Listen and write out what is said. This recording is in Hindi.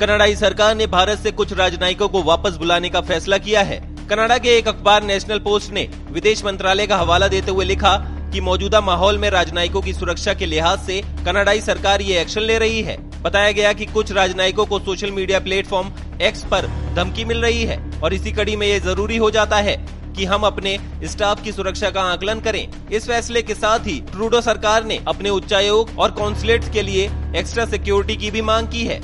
कनाडाई सरकार ने भारत से कुछ राजनयिकों को वापस बुलाने का फैसला किया है। कनाडा के एक अखबार नेशनल पोस्ट ने विदेश मंत्रालय का हवाला देते हुए लिखा कि मौजूदा माहौल में राजनयिकों की सुरक्षा के लिहाज से कनाडाई सरकार ये एक्शन ले रही है। बताया गया कि कुछ राजनयिकों को सोशल मीडिया प्लेटफॉर्म एक्स पर धमकी मिल रही है और इसी कड़ी में ये ज़रूरी हो जाता है कि हम अपने स्टाफ की सुरक्षा का आकलन करें। इस फैसले के साथ ही ट्रूडो सरकार ने अपने उच्चायोग और कॉन्सुलेट के लिए एक्स्ट्रा सिक्योरिटी की भी मांग की है।